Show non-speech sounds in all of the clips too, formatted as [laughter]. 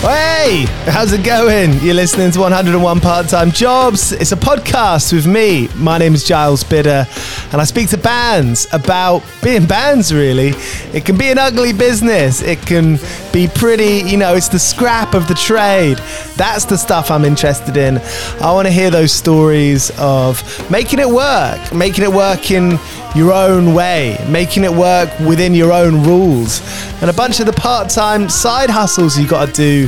Hey, how's it going? You're listening to 101 Part Time Jobs. It's a podcast with me. My name is Giles Bidder, and I speak to bands about being bands, really. It can be an ugly business, it can be pretty, you know, it's the scrap of the trade. That's the stuff I'm interested in. I want to hear those stories of making it work, making it work in your own way, making it work within your own rules, and a bunch of the part time side hustles you got to do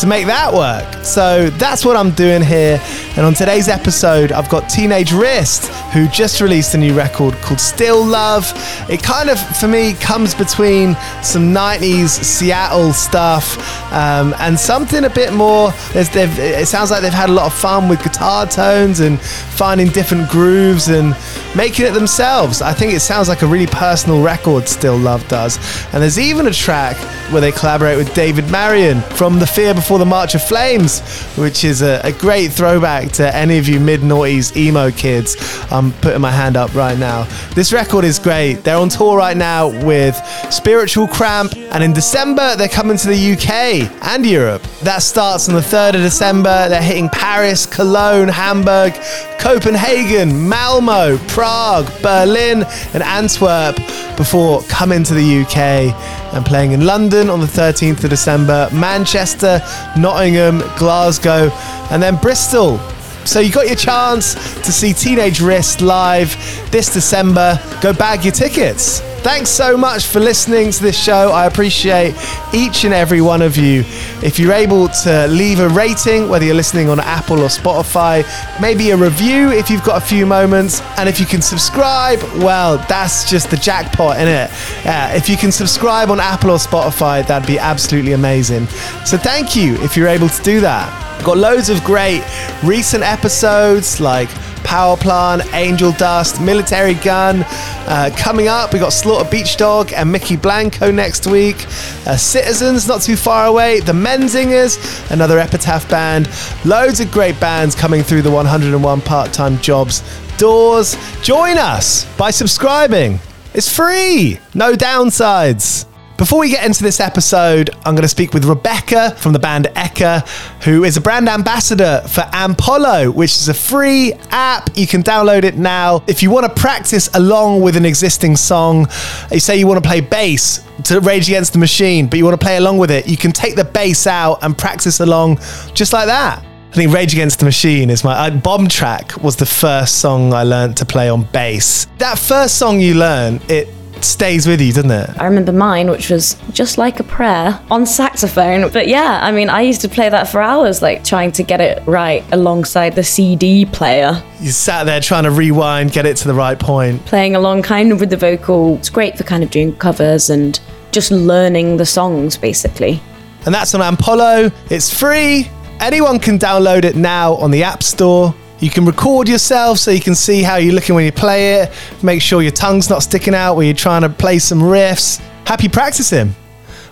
to make that work. So that's what I'm doing here. And on today's episode, I've got Teenage Wrist, who just released a new record called Still Love. It kind of, for me, comes between some 90s Seattle stuff um, and something a bit more. It sounds like they've had a lot of fun with guitar tones and finding different grooves and making it themselves. I think it sounds like a really personal record, Still Love does. And there's even a track where they collaborate with David Marion from the Fear Before before the March of Flames, which is a, a great throwback to any of you mid noughties emo kids. I'm putting my hand up right now. This record is great. They're on tour right now with Spiritual Cramp, and in December, they're coming to the UK and Europe. That starts on the 3rd of December. They're hitting Paris, Cologne, Hamburg, Copenhagen, Malmo, Prague, Berlin, and Antwerp before coming to the UK and playing in London on the 13th of December, Manchester, Nottingham, Glasgow, and then Bristol. So you got your chance to see Teenage Wrist live this December. Go bag your tickets. Thanks so much for listening to this show. I appreciate each and every one of you. If you're able to leave a rating, whether you're listening on Apple or Spotify, maybe a review if you've got a few moments, and if you can subscribe, well, that's just the jackpot, in it? Yeah, if you can subscribe on Apple or Spotify, that'd be absolutely amazing. So thank you if you're able to do that. Got loads of great recent episodes like Power Plant, Angel Dust, Military Gun. Uh, coming up, we got Slaughter Beach Dog and Mickey Blanco next week. Uh, Citizens, not too far away. The Menzingers, another Epitaph band. Loads of great bands coming through the 101 part time jobs doors. Join us by subscribing. It's free, no downsides. Before we get into this episode, I'm going to speak with Rebecca from the band Eka, who is a brand ambassador for Ampollo, which is a free app. You can download it now. If you want to practice along with an existing song, you say you want to play bass to Rage Against the Machine, but you want to play along with it, you can take the bass out and practice along just like that. I think Rage Against the Machine is my uh, Bombtrack was the first song I learned to play on bass. That first song you learn, it stays with you, doesn't it? I remember mine, which was just like a prayer on saxophone. But yeah, I mean, I used to play that for hours, like trying to get it right alongside the CD player. You sat there trying to rewind, get it to the right point. Playing along kind of with the vocal. It's great for kind of doing covers and just learning the songs, basically. And that's on Ampollo. It's free. Anyone can download it now on the App Store. You can record yourself so you can see how you're looking when you play it. Make sure your tongue's not sticking out when you're trying to play some riffs. Happy practicing.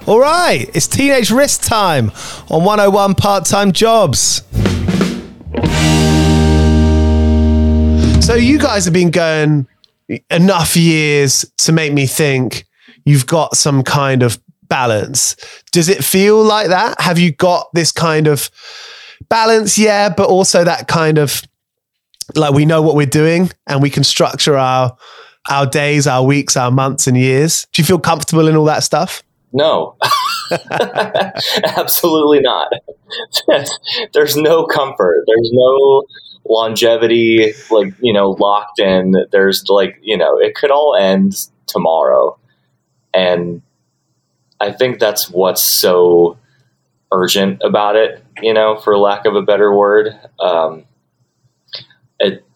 All right, it's Teenage Wrist time on 101 Part Time Jobs. So, you guys have been going enough years to make me think you've got some kind of balance. Does it feel like that? Have you got this kind of balance? Yeah, but also that kind of like we know what we're doing and we can structure our our days, our weeks, our months and years. Do you feel comfortable in all that stuff? No. [laughs] Absolutely not. [laughs] There's no comfort. There's no longevity like, you know, locked in. There's like, you know, it could all end tomorrow. And I think that's what's so urgent about it, you know, for lack of a better word. Um,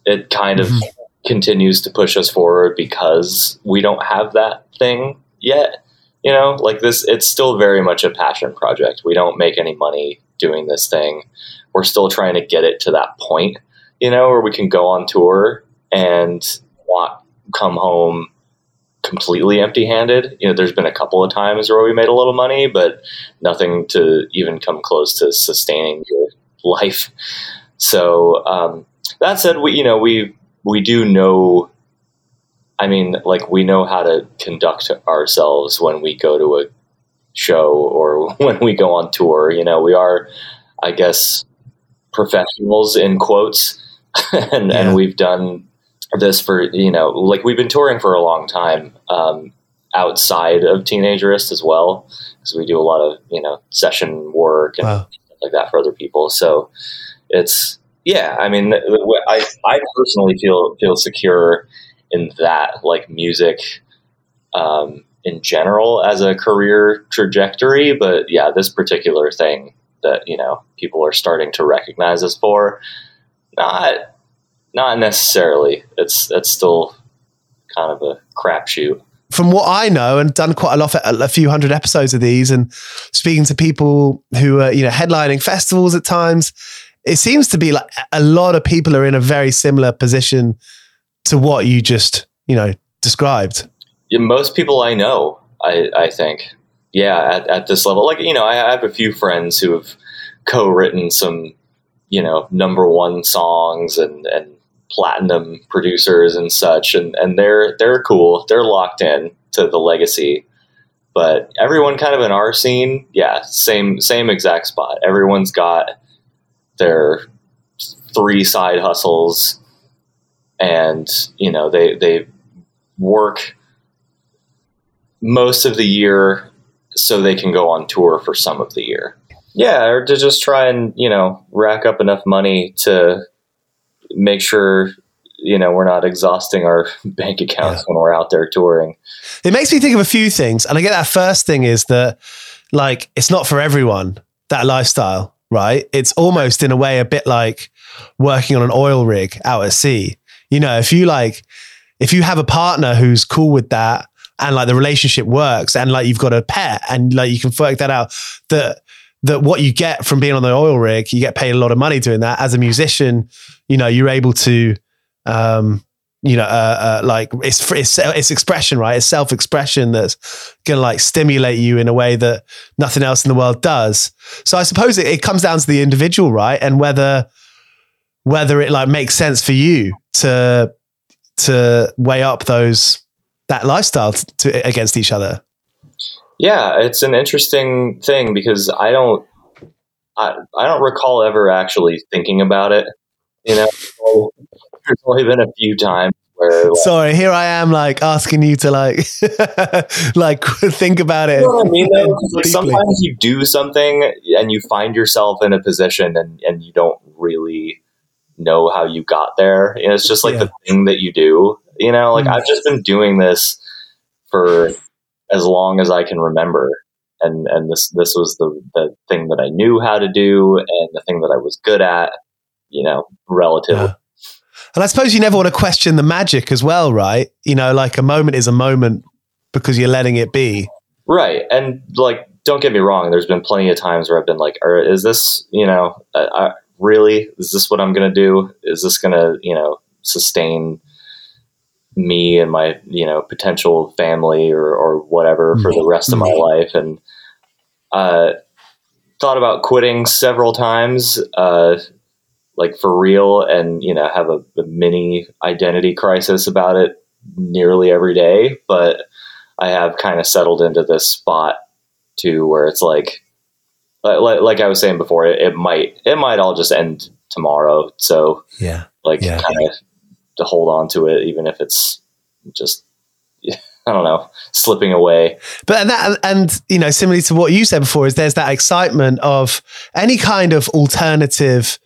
it kind of mm-hmm. continues to push us forward because we don't have that thing yet. You know, like this, it's still very much a passion project. We don't make any money doing this thing. We're still trying to get it to that point, you know, where we can go on tour and want come home completely empty handed. You know, there's been a couple of times where we made a little money, but nothing to even come close to sustaining your [laughs] life. So, um, that said, we you know we we do know. I mean, like we know how to conduct ourselves when we go to a show or [laughs] when we go on tour. You know, we are, I guess, professionals in quotes, [laughs] and yeah. and we've done this for you know like we've been touring for a long time um, outside of Teenage Wrist as well because we do a lot of you know session work and wow. like that for other people. So it's yeah, I mean, I I personally feel feel secure in that, like music, um, in general as a career trajectory. But yeah, this particular thing that you know people are starting to recognize us for, not not necessarily. It's it's still kind of a crapshoot. From what I know, and done quite a lot, a few hundred episodes of these, and speaking to people who are you know headlining festivals at times, it seems to be like a lot of people are in a very similar position to what you just you know described yeah, most people i know i i think yeah at, at this level like you know I, have a few friends who have co-written some, you know, number one songs and and platinum producers and such, and and they're they're cool. They're locked in to the legacy. But everyone kind of in our scene, yeah, same same exact spot. Everyone's got their three side hustles and you know they they work most of the year so they can go on tour for some of the year. Yeah, or to just try and, you know, rack up enough money to make sure, you know, we're not exhausting our [laughs] bank accounts yeah. when we're out there touring. It makes me think of a few things. And I get that first thing is that, like, it's not for everyone, that lifestyle, right? It's almost in a way a bit like working on an oil rig out at sea. You know, if you like, if you have a partner who's cool with that and like the relationship works and like you've got a pet and like you can work that out that that what you get from being on the oil rig you get paid a lot of money doing that as a musician you know you're able to um you know uh, uh like it's, it's it's expression right it's self-expression that's gonna like stimulate you in a way that nothing else in the world does so i suppose it, it comes down to the individual right and whether whether it like makes sense for you to to weigh up those that lifestyle to, against each other. Yeah, it's an interesting thing because I don't, I, I don't recall ever actually thinking about it. You know, there's only been a few times where. Like, Sorry, here I am, like asking you to like, [laughs] like think about it. You know I mean? like, sometimes you do something and you find yourself in a position and and you don't really know how you got there. You know, it's just like yeah. the thing that you do. You know, like mm-hmm. I've just been doing this for as long as I can remember. And and this this was the the thing that I knew how to do and the thing that I was good at, you know, relatively. Yeah. And I suppose you never want to question the magic as well, right? You know, like a moment is a moment because you're letting it be. Right. And like don't get me wrong, there's been plenty of times where I've been like, is this, you know, uh, really? Is this what I'm going to do? Is this going to, you know, sustain me and my, you know, potential family or, or whatever for the rest of my mm-hmm. life? And, uh, thought about quitting several times, uh, like for real and, you know, have a, a mini identity crisis about it nearly every day. But I have kind of settled into this spot too, where it's like, like, like I was saying before, it, it, might it might all just end tomorrow. So yeah, like yeah. kind of to hold on to it, even if it's just [laughs] I don't know slipping away. But and that and you know, similarly to what you said before, is there's that excitement of any kind of alternative.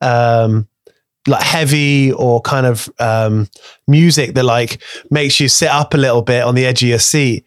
Um, like heavy or kind of um, music that like makes you sit up a little bit on the edge of your seat.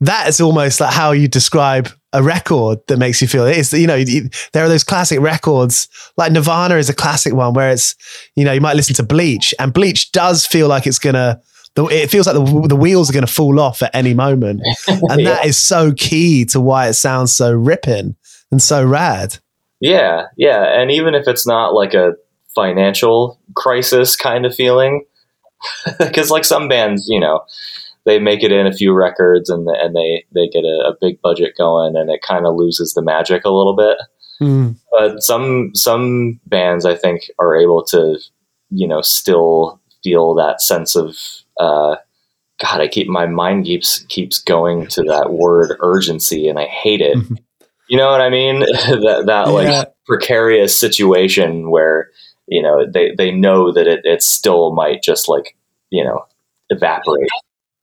That is almost like how you describe a record that makes you feel it is you know there are those classic records like nirvana is a classic one where it's you know you might listen to bleach and bleach does feel like it's gonna it feels like the, the wheels are going to fall off at any moment [laughs] and yeah. that is so key to why it sounds so ripping and so rad yeah yeah and even if it's not like a financial crisis kind of feeling [laughs] because like some bands you know they make it in a few records and and they they get a, a big budget going and it kind of loses the magic a little bit. Mm. But some some bands I think are able to you know still feel that sense of uh, God. I keep my mind keeps keeps going to that word urgency and I hate it. Mm-hmm. You know what I mean? [laughs] that that yeah. like precarious situation where you know they they know that it it still might just like you know evaporate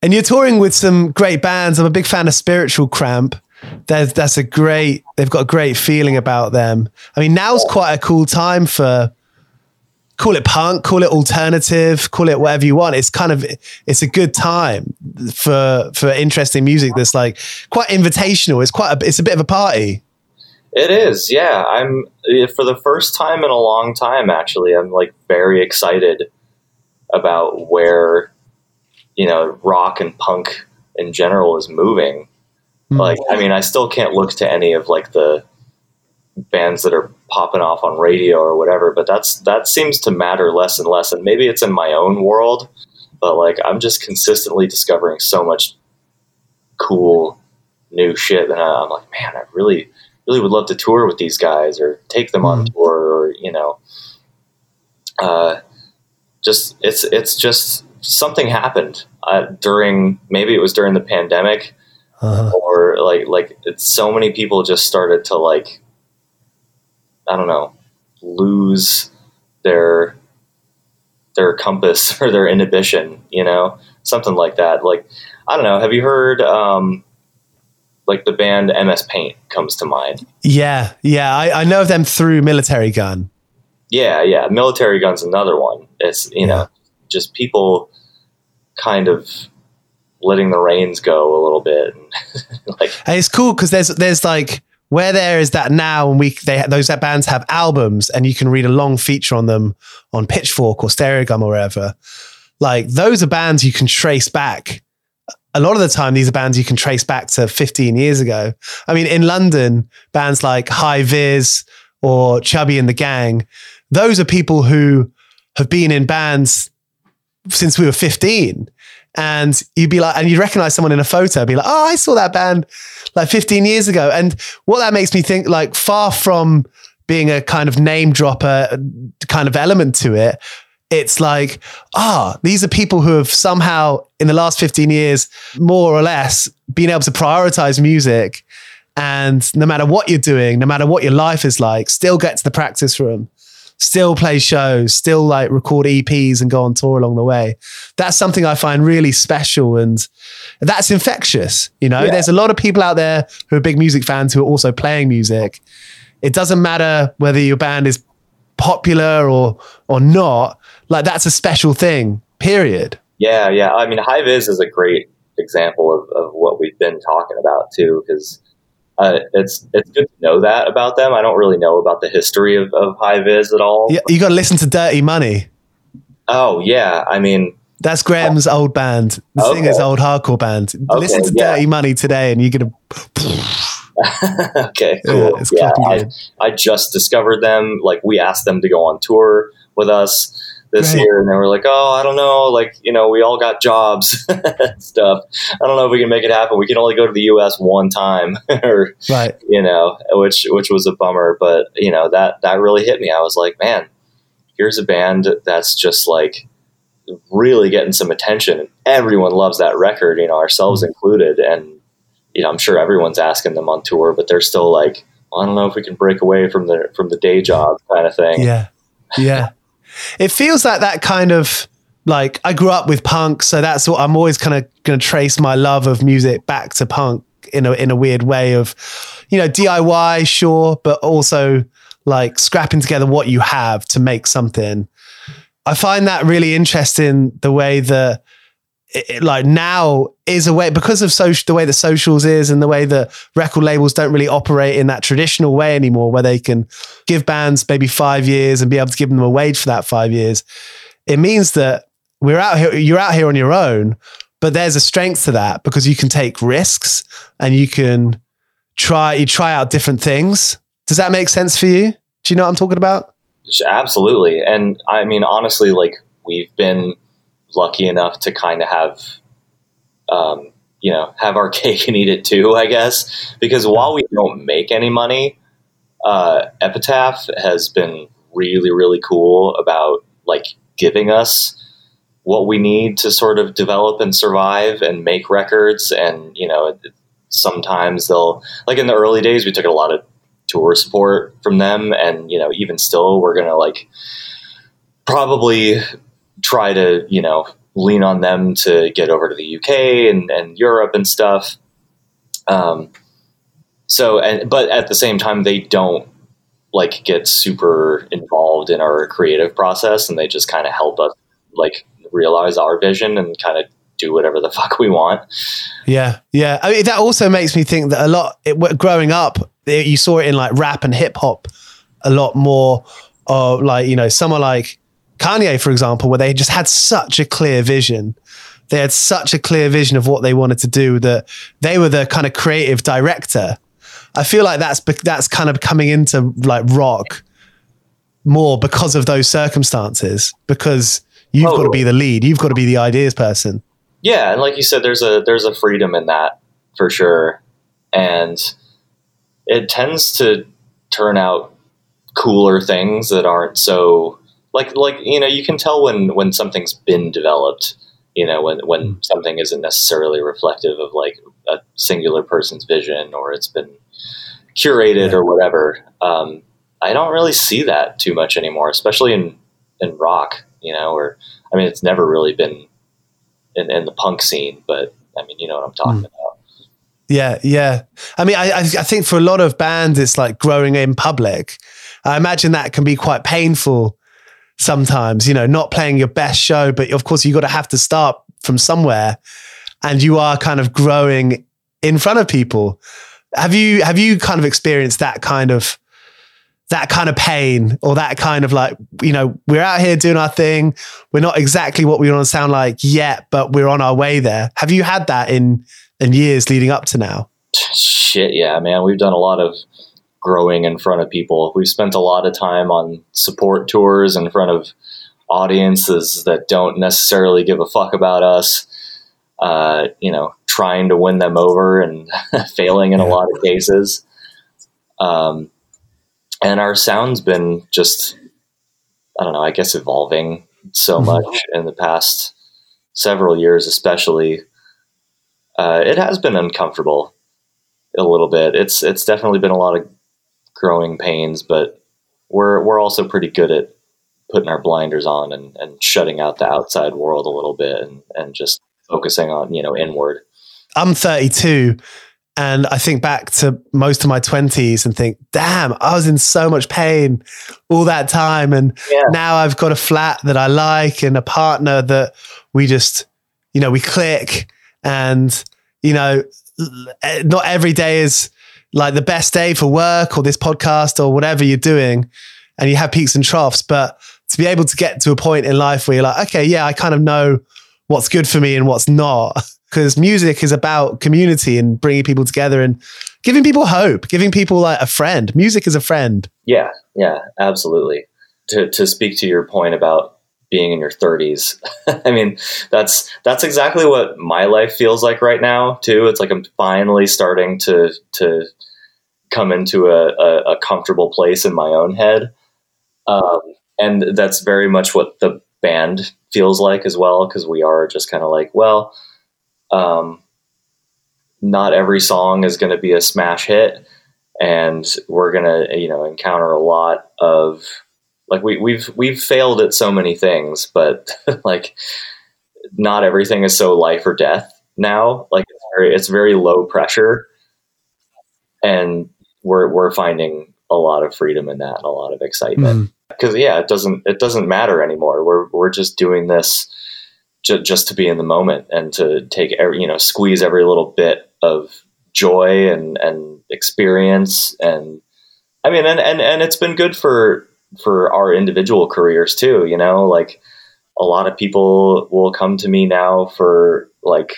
and you're touring with some great bands. I'm a big fan of Spiritual Cramp. There's, that's a great, they've got a great feeling about them. I mean, now's quite a cool time for, call it punk, call it alternative, call it whatever you want. It's kind of, it's a good time for, for interesting music that's like quite invitational. It's quite, a, it's a bit of a party. It is. Yeah. I'm, for the first time in a long time, actually, I'm like very excited about where you know rock and punk in general is moving. Mm. Like, I mean, I still can't look to any of like the bands that are popping off on radio or whatever, but that's that seems to matter less and less. And maybe it's in my own world, but like I'm just consistently discovering so much cool new shit, and I'm like, man, I really really would love to tour with these guys or take them on tour or you know uh, just it's it's just something happened uh, during maybe it was during the pandemic Uh-huh. or like like it's so many people just started to like I don't know lose their their compass [laughs] or their inhibition, you know, something like that. Like I don't know. Have you heard um, like the band MS Paint comes to mind? Yeah, yeah. I, I know of them through Military Gun. Yeah, yeah. Military Gun's another one. It's you know just people kind of letting the reins go a little bit. [laughs] like And it's cool because there's there's like where there is that now, and we they those bands have albums, and you can read a long feature on them on Pitchfork or Stereogum or wherever. Like those are bands you can trace back. A lot of the time, these are bands you can trace back to 15 years ago. I mean, in London, bands like High Vis or Chubby and the Gang, those are people who have been in bands since we were 15 and you'd be like, and you'd recognize someone in a photo, be like, oh, I saw that band like 15 years ago. And what that makes me think, like, far from being a kind of name dropper kind of element to it, it's like, ah, these are people who have somehow in the last 15 years, more or less, been able to prioritize music. And no matter what you're doing, no matter what your life is like, still get to the practice room still play shows, still like record EPs and go on tour along the way. That's something I find really special and that's infectious. You know, Yeah. there's a lot of people out there who are big music fans who are also playing music. It doesn't matter whether your band is popular or or not. Like that's a special thing. Period. Yeah, yeah. I mean, High Vis is a great example of, of what we've been talking about too, because uh, it's it's good to know that about them. I don't really know about the history of, of High Vis at all. You, you got to listen to Dirty Money. Oh yeah, I mean, That's Graham's old band, the Okay. singer's old hardcore band. listen to yeah. Dirty Money today, and you're gonna. [laughs] okay, cool. it's Yeah, I. I just discovered them. Like we asked them to go on tour with us this Right. year, and they were like, "Oh, I don't know. Like you know, we all got jobs [laughs] and stuff. I don't know if we can make it happen. We can only go to the U.S. one time, [laughs] or Right. you know, which which was a bummer. But you know that that really hit me. I was like, man, here's a band that's just like really getting some attention. Everyone loves that record, you know, ourselves mm-hmm. included. And you know, I'm sure everyone's asking them on tour, but they're still like, well, I don't know if we can break away from the from the day job kind of thing. Yeah. Yeah. It feels like that kind of like I grew up with punk, so that's what I'm always kind of going to trace my love of music back to punk in a in a weird way of you know DIY sure, but also like scrapping together what you have to make something. I find that really interesting the way that it, like now is a way because of social the way the socials is and the way that record labels don't really operate in that traditional way anymore where they can give bands maybe five years and be able to give them a wage for that five years it means that we're out here you're out here on your own but there's a strength to that because you can take risks and you can try you try out different things. Does that make sense for you? Do you know what i'm talking about? Absolutely. And I mean, honestly, like we've been lucky enough to kind of have, um, you know, have our [laughs] cake and eat it too, I guess, because while we don't make any money, uh, Epitaph has been really, really cool about like giving us what we need to sort of develop and survive and make records. And, you know, sometimes they'll, like in the early days, we took a lot of tour support from them. And, you know, even still, we're going to like probably try to, you know, lean on them to get over to the UK and, and Europe and stuff. Um, so, and, but at the same time, they don't like get super involved in our creative process and they just kind of help us like realize our vision and kind of do whatever the [laughs] fuck we want. Yeah, yeah. I mean, that also makes me think that a lot. It, growing up, it, you saw it in like rap and hip hop a lot more. Of like you know, someone like Kanye, for example, where they just had such a clear vision. They had such a clear vision of what they wanted to do that they were the kind of creative director. I feel like that's that's kind of coming into like rock more because of those circumstances. Because you've got to be the lead, you've got to be the ideas person. Yeah, and like you said, there's a there's a freedom in that for sure, and it tends to turn out cooler things that aren't so like like you know you can tell when when something's been developed you know when when mm. something isn't necessarily reflective of like a singular person's vision or it's been curated yeah. or whatever um, i don't really see that too much anymore especially in in rock you know or i mean it's never really been in, in the punk scene but i mean you know what i'm talking mm. about yeah, yeah. I mean, I, I think for a lot of bands, it's like growing in public. I imagine that can be quite painful sometimes, you know, not playing your best show, but of course you got to have to start from somewhere and you are kind of growing in front of people. Have you have you kind of experienced that kind of that kind of pain or that kind of like, you know, we're out here doing our thing. We're not exactly what we want to sound like yet, but we're on our way there. Have you had that in in years leading up to now? Shit, yeah, man. We've done a lot of growing in front of people. We've spent a lot of time on support tours in front of audiences that don't necessarily give a fuck about us. Uh, you know, trying to win them over and [laughs] failing in a lot of cases. Um, and our sound's been just, I don't know, I guess evolving so mm-hmm. much in the past several years, especially. Uh, it has been uncomfortable a little bit. It's it's definitely been a lot of growing pains, but we're we're also pretty good at putting our blinders on and, and shutting out the outside world a little bit and, and just focusing on, you know, inward. I'm 32 and I think back to most of my 20s and think, damn, I was in so much pain all that time. And yeah. now I've got a flat that I like and a partner that we just, you know, we click. And, you know, not every day is like the best day for work or this podcast or whatever you're doing and you have peaks and troughs. But to be able to get to a point in life where you're like okay yeah i kind of know what's good for me and what's not. [laughs] Because music is about community and bringing people together and giving people hope giving people like a friend. Music is a friend. Yeah yeah absolutely. To, to speak to your point about being in your 30s. [laughs] I mean, that's that's exactly what my life feels like right now too. It's like I'm finally starting to to come into a, a, a comfortable place in my own head, um, and that's very much what the band feels like as well. Because we are just kind of like, well, um, not every song is going to be a smash hit, and we're gonna you know encounter a lot of like we, we've we've failed at so many things, but [laughs] like not everything is so life or death now. Like it's very, it's very low pressure, and we're we're finding a lot of freedom in that and a lot of excitement because mm. yeah, it doesn't it doesn't matter anymore. We're we're just doing this ju- just to be in the moment and to take every you know squeeze every little bit of joy and and experience and I mean and and and it's been good for for our individual careers too. You know, like a lot of people will come to me now for like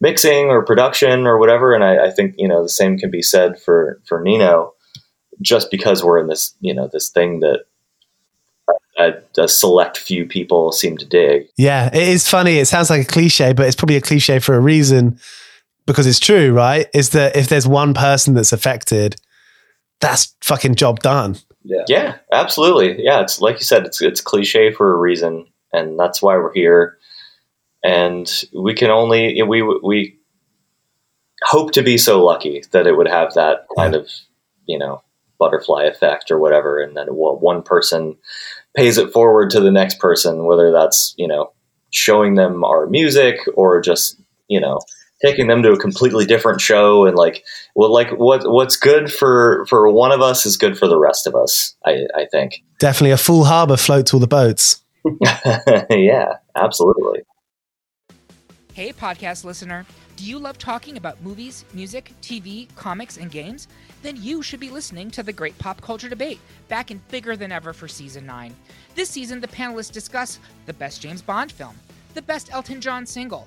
mixing or production or whatever, and I, I think you know the same can be said for for Nino, just because we're in this you know this thing that a, a, select few people seem to dig. Yeah, it is funny. It sounds like a cliche, but it's probably a cliche for a reason because it's true, right? Is that if there's one person that's affected, that's fucking job done. Yeah. Yeah, absolutely. Yeah, it's like you said, it's it's cliche for a reason, and that's why we're here. And we can only we we hope to be so lucky that it would have that kind of you know butterfly effect or whatever, and then one person pays it forward to the next person, whether that's you know showing them our music or just you know taking them to a completely different show and like well like what what's good for for one of us is good for the rest of us i i think. Definitely a full harbor floats all the boats. [laughs] Yeah absolutely. Hey podcast listener. Do you love talking about movies music tv comics and games? Then you should be listening to the great pop culture debate back in bigger than ever for season 9 this season the panelists discuss the best james bond film the best elton john single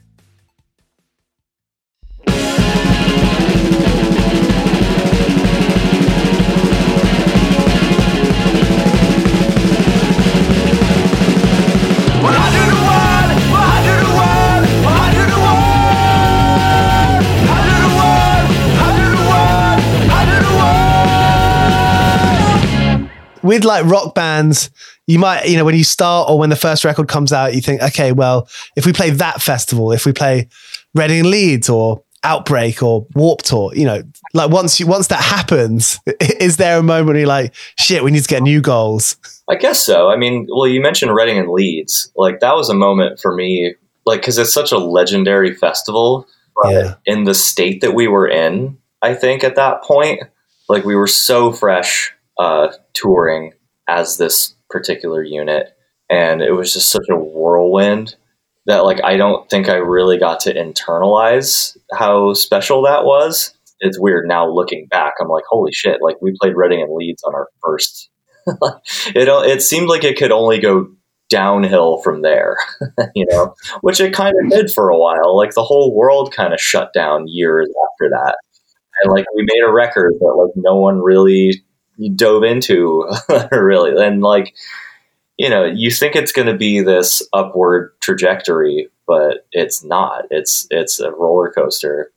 With like rock bands, you might, you know, when you start or when the first record comes out, you think, okay, well, if we play that festival, if we play Reading and Leeds or Outbreak or Warped Tour, you know, like once you once that happens, [laughs] is there a moment where you're like, shit, we need to get new goals? I guess so. I mean, well, you mentioned Reading and Leeds. Like that was a moment for me, like because it's such a legendary festival. Yeah. In the state that we were in, I think at that point, like we were so fresh uh, touring as this particular unit, and it was just such a whirlwind that like I don't think I really got to internalize how special that was. It's weird now looking back. I'm like, holy shit! Like we played Reading and Leeds on our first. [laughs] it it seemed like it could only go downhill from there, [laughs] you know, which it kind of did for a while. Like the whole world kind of shut down years after that, and like we made a record that like no one really dove into, [laughs] really, and like you know, you think it's going to be this upward trajectory, but it's not. It's it's a roller coaster.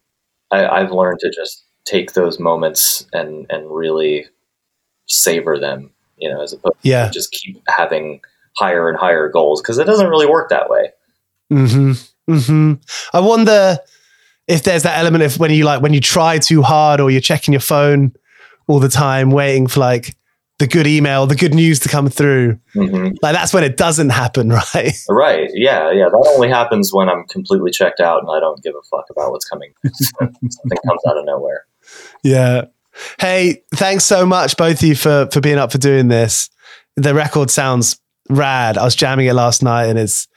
I, I've learned to just take those moments and and really savor them. You know, as opposed Yeah. to just keep having higher and higher goals because it doesn't really work that way. hmm hmm I wonder if there's that element of when you like when you try too hard or you're checking your phone all the time, waiting for like the good email, the good news to come through. hmm Like that's when it doesn't happen, [laughs] right? Right? Yeah, yeah. That only happens when I'm completely checked out and I don't give a fuck about what's coming. [laughs] Something comes out of nowhere. Yeah. Hey, thanks so much, both of you, for for being up for doing this. The record sounds rad. I was jamming it last night, and it's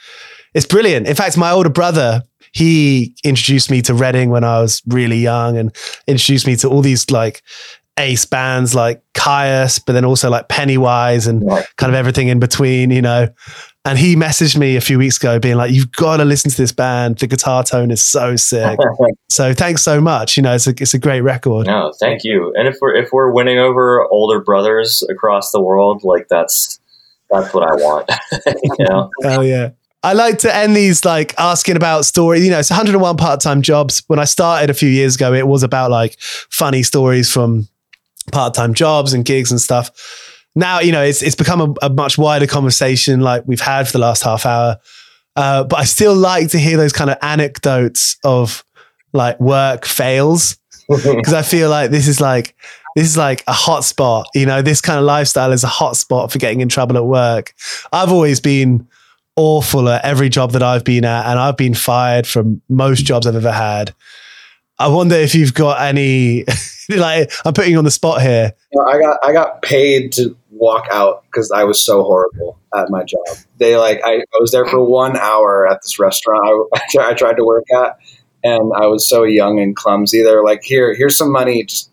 it's brilliant. In fact, my older brother he introduced me to Reading when I was really young, and introduced me to all these like ace bands like Kyuss, but then also like Pennywise and Right. kind of everything in between, you know. And he messaged me a few weeks ago, being like, "You've got to listen to this band. The guitar tone is so sick." [laughs] so thanks so much. You know, it's a it's a great record. No, thank you. And if we're if we're winning over older brothers across the world, like that's that's what I want. [laughs] you know? Oh yeah. I like to end these like asking about stories. You know, it's 101 part-time jobs. When I started a few years ago, it was about like funny stories from part-time jobs and gigs and stuff. Now, you know, it's it's become a, a much wider conversation like we've had for the last half hour. Uh, but I still like to hear those kind of anecdotes of like work fails [laughs] because I feel like this is like this is like a hot spot. You know, this kind of lifestyle is a hot spot for getting in trouble at work. I've always been awful at every job that I've been at, and I've been fired from most jobs I've ever had. I wonder if you've got any [laughs] [laughs] like I'm putting you on the spot here. You know, I got I got paid to walk out because I was so horrible at my job. They like I, I was there for one hour at this restaurant I, [laughs] I, tried, I tried to work at, and I was so young and clumsy. They're like, "Here, here's some money. Just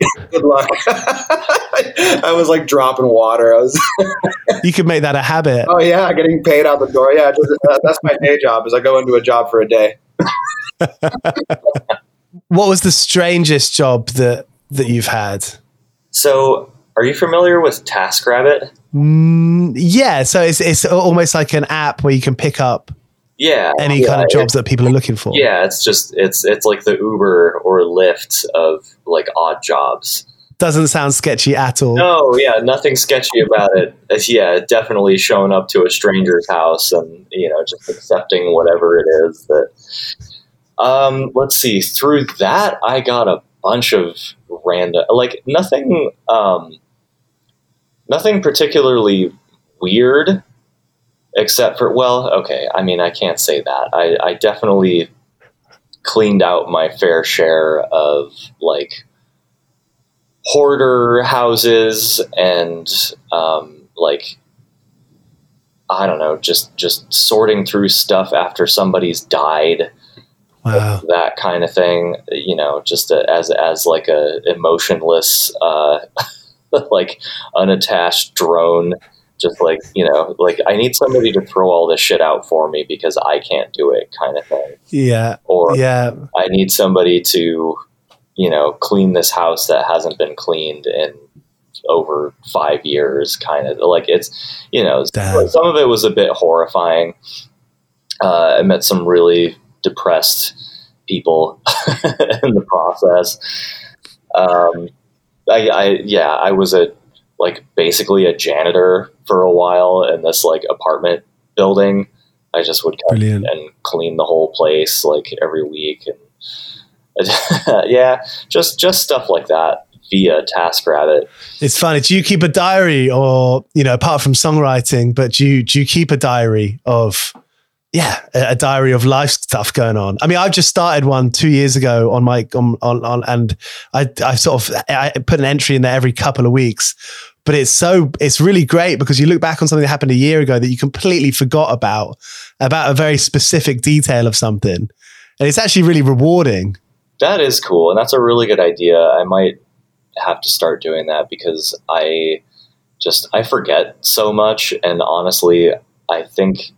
[laughs] good luck." I was like dropping water. I was, You could make that a habit. oh yeah, getting paid out the door. Yeah, just, uh, that's my day job. Is I go into a job for a day. What was the strangest job that that you've had? So, are you familiar with TaskRabbit? Mm, yeah, so it's it's almost like an app where you can pick up Yeah, any yeah, kind of jobs that people are looking for. Yeah, it's just it's it's like the Uber or Lyft of like odd jobs. Doesn't sound sketchy at all. No, yeah, nothing sketchy about it. It's, yeah, definitely showing up to a stranger's house and you know just accepting whatever it is that. Um, let's see. Through that, I got a bunch of random, like nothing, um, nothing particularly weird, except for well, okay. I mean, I can't say that. I, I definitely cleaned out my fair share of like hoarder houses and um, like I don't know, just just sorting through stuff after somebody's died, Wow. that kind of thing. You know, just a, as as like a emotionless, uh, [laughs] like unattached drone. Just like you know, like I need somebody to throw all this shit out for me because I can't do it, kind of thing. Yeah. Or Yeah. I need somebody to, you know, clean this house that hasn't been cleaned in over five years, kind of like it's, you know, Damn. some of it was a bit horrifying. Uh, I met some really depressed people [laughs] in the process. Um, I, I, yeah, I was a like basically a janitor for a while in this like apartment building. I just would come Brilliant. and clean the whole place like every week and [laughs] yeah, just just stuff like that via TaskRabbit. It's funny. Do you keep a diary, or you know, apart from songwriting, but do you do you keep a diary of yeah, a, a, diary of life stuff going on. I mean, I've just started one two years ago on my on on, on and I I sort of I put an entry in there every couple of weeks. But it's so it's really great because you look back on something that happened a year ago that you completely forgot about about a very specific detail of something, and it's actually really rewarding. That is cool, and that's a really good idea. I might have to start doing that because I just I forget so much, and honestly, I think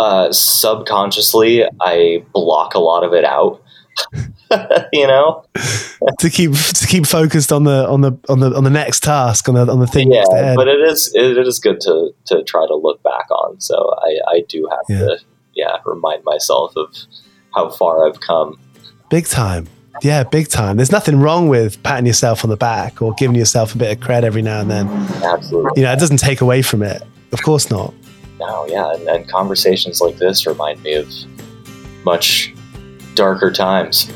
uh, subconsciously I block a lot of it out. [laughs] you know, to keep to keep focused on the on the on the on the next task on the on the thing. Yeah, but it is it is good to to try to look back on. So I I do have yeah. to yeah remind myself of how far I've come. Big time. Yeah, big time. There's nothing wrong with patting yourself on the back or giving yourself a bit of cred every now and then. Absolutely. You know, it doesn't take away from it. Of course not now, yeah. And, and conversations like this remind me of much darker times,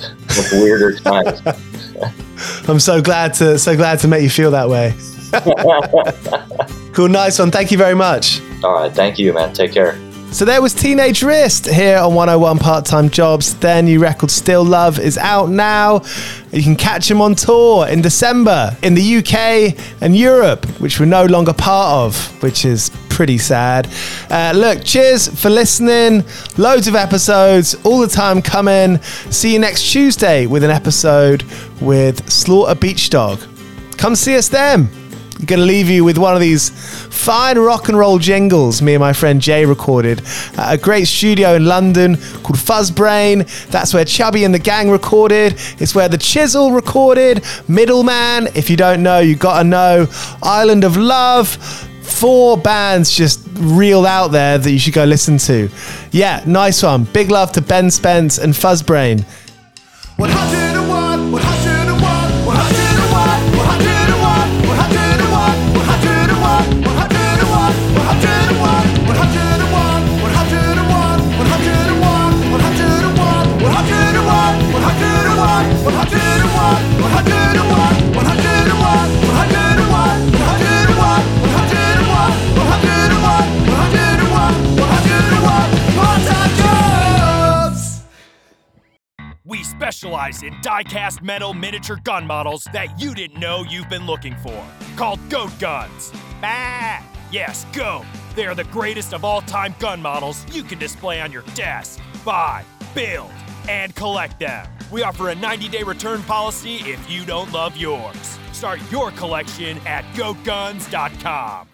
weirder [laughs] times. [laughs] I'm so glad to so glad to make you feel that way. [laughs] cool, nice one. Thank you very much. All right, thank you, man. Take care. So there was Teenage Wrist here on 101 Part Time Jobs. Their new record, Still Love, is out now. You can catch them on tour in December in the UK and Europe, which we're no longer part of, which is pretty sad. Uh, look, cheers for listening. Loads of episodes all the time coming. See you next Tuesday with an episode with Slaughter Beach Dog. Come see us then. Going to leave you with one of these fine rock and roll jingles me and my friend Jay recorded at a great studio in London called Fuzzbrain. That's where Chubby and the gang recorded. It's where The Chisel recorded. Middleman, if you don't know, you got to know. Island of Love four bands just reeled out there that you should go listen to. Yeah, nice one. Big love to Ben Spence and Fuzzbrain. 100 specialize in die-cast metal miniature gun models that you didn't know you've been looking for. Called Goat Guns. Bah! Yes, Goat. They are the greatest of all time gun models you can display on your desk. Buy, build, and collect them. We offer a 90 day return policy if you don't love yours. Start your collection at goatguns.com.